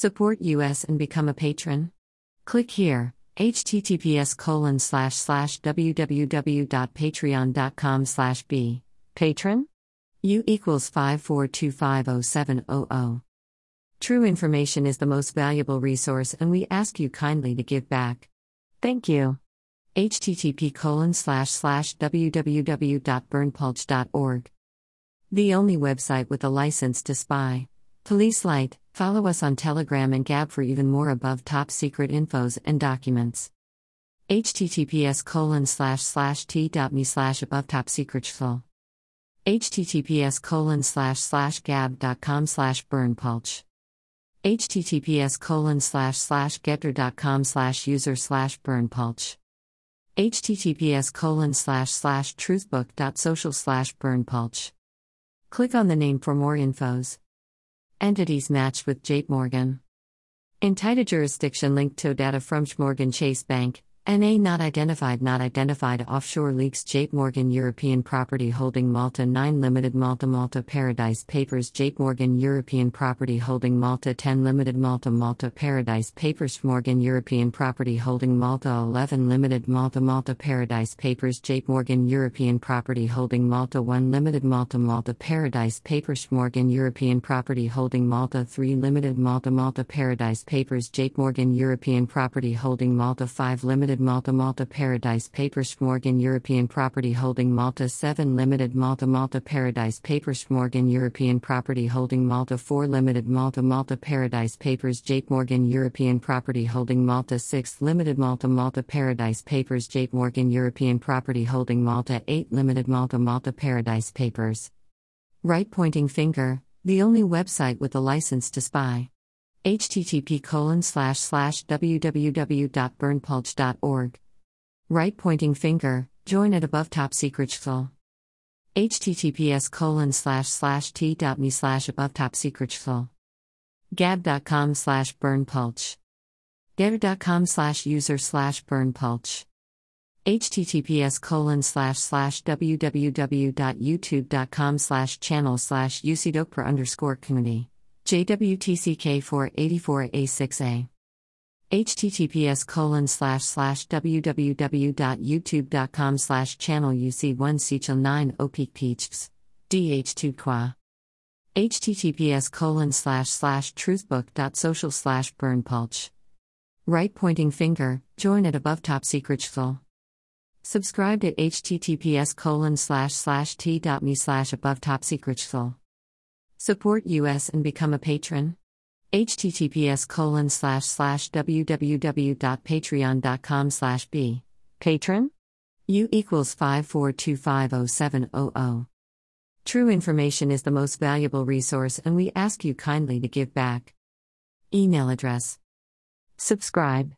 Support us and become a patron. Click here https colon slash slash www.patreon.com slash b. Patron? U equals 54250700 true information is the most valuable resource and we ask you kindly to give back. Thank you. Http colon slash slash www.berndpulch.org the only website with a license to spy police light Follow us on Telegram and Gab for even more above top secret infos and documents. https colon slash slash t.me slash above top secret https colon slash slash gab.com slash berndpulch. https colon slash slash getter.com slash user slash berndpulch. https colon slash slash truthbook.social slash berndpulch. Click on the name for more infos. Entities matched with JP Morgan. Entita jurisdiction linked to data from Morgan Chase Bank, NA not identified not identified offshore leaks JP Morgan European Property Holding Malta 9 Limited Malta Malta Paradise Papers JP Morgan European Property Holding Malta 10 Limited Malta Malta Paradise Papers Morgan European Property Holding Malta 11 Limited Malta Malta Paradise Papers JP Morgan European Property Holding Malta 1 Limited Malta Malta Paradise Papers Morgan European Property Holding Malta 3 Limited Malta Malta Paradise Papers JP Morgan European Property Holding Malta 5 Limited Malta Malta Paradise Papers Morgan European Property Holding Malta 7 Limited Malta Malta Paradise Papers Morgan European Property Holding Malta 4 Limited Malta Malta Paradise Papers JP Morgan European Property Holding Malta 6 Limited Malta Malta Paradise Papers JP Morgan European Property Holding Malta 8 Limited Malta Malta Paradise Papers. Right pointing finger, the only website with a license to spy http colon slash slash www.berndpulch.org. Right pointing finger, join at above top secret full. https colon slash slash t.me slash above top secret full. gab.com slash berndpulch. getter.com slash user slash berndpulch. https colon slash slash www.youtube.com slash channel slash ucdokper underscore community. JWTCK 484A6A. https colon slash slash www.youtube.com slash channel UC1 Sechel 9 Opik Peachs. DH2 Qua. https colon slash slash truthbook.social slash berndpulch. Right pointing finger, join at above top secret full. Subscribe at https colon slash slash t.me slash above top secret full. Support us and become a patron. https colon slash slash www.patreon.com slash b patron? U equals 54250700 true information is the most valuable resource and we ask you kindly to give back. Email address. Subscribe